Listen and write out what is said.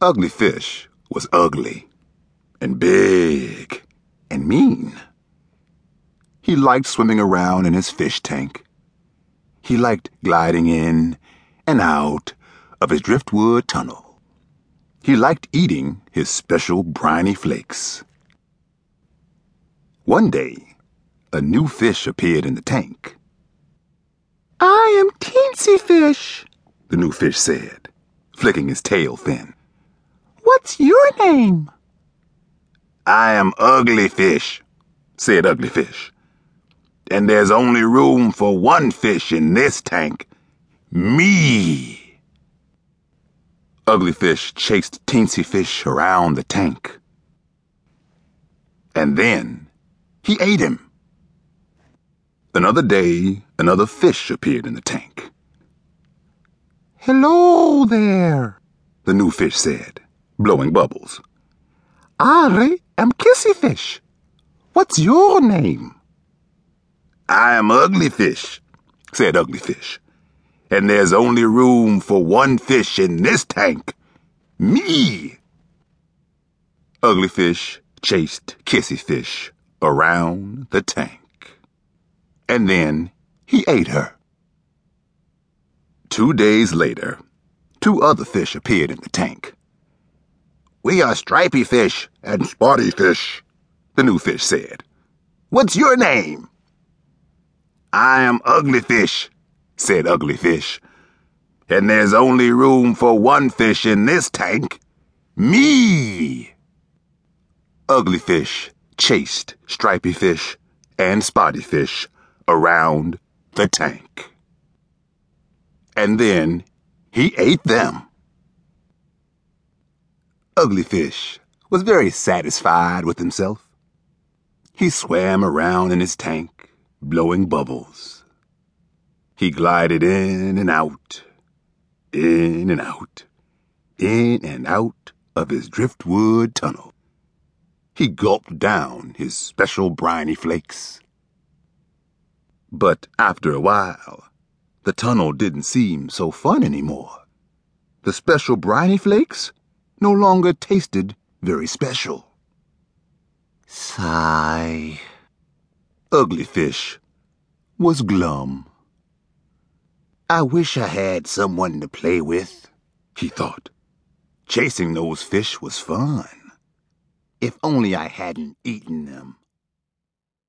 Ugly Fish was ugly and big and mean. He liked swimming around in his fish tank. He liked gliding in and out of his driftwood tunnel. He liked eating his special briny flakes. One day, a new fish appeared in the tank. I am Teensy Fish, the new fish said, flicking his tail fin. What's your name? I am Ugly Fish, said Ugly Fish. And there's only room for one fish in this tank. Me. Ugly Fish chased Teensy Fish around the tank. And then he ate him. Another day, another fish appeared in the tank. Hello there, the new fish said blowing bubbles. I am Kissy Fish. What's your name? I am Ugly Fish, said Ugly Fish. And there's only room for one fish in this tank. Me! Ugly Fish chased Kissy Fish around the tank. And then he ate her. Two days later, two other fish appeared in the tank. We are stripy fish and spotty fish, the new fish said. What's your name? I am Ugly Fish, said Ugly Fish. And there's only room for one fish in this tank. Me! Ugly Fish chased Stripy Fish and Spotty Fish around the tank. And then he ate them. Ugly Fish was very satisfied with himself. He swam around in his tank, blowing bubbles. He glided in and out, in and out, in and out of his driftwood tunnel. He gulped down his special briny flakes. But after a while, the tunnel didn't seem so fun anymore. The special briny flakes no longer tasted very special. Sigh. Ugly Fish was glum. I wish I had someone to play with, he thought. Chasing those fish was fun. If only I hadn't eaten them.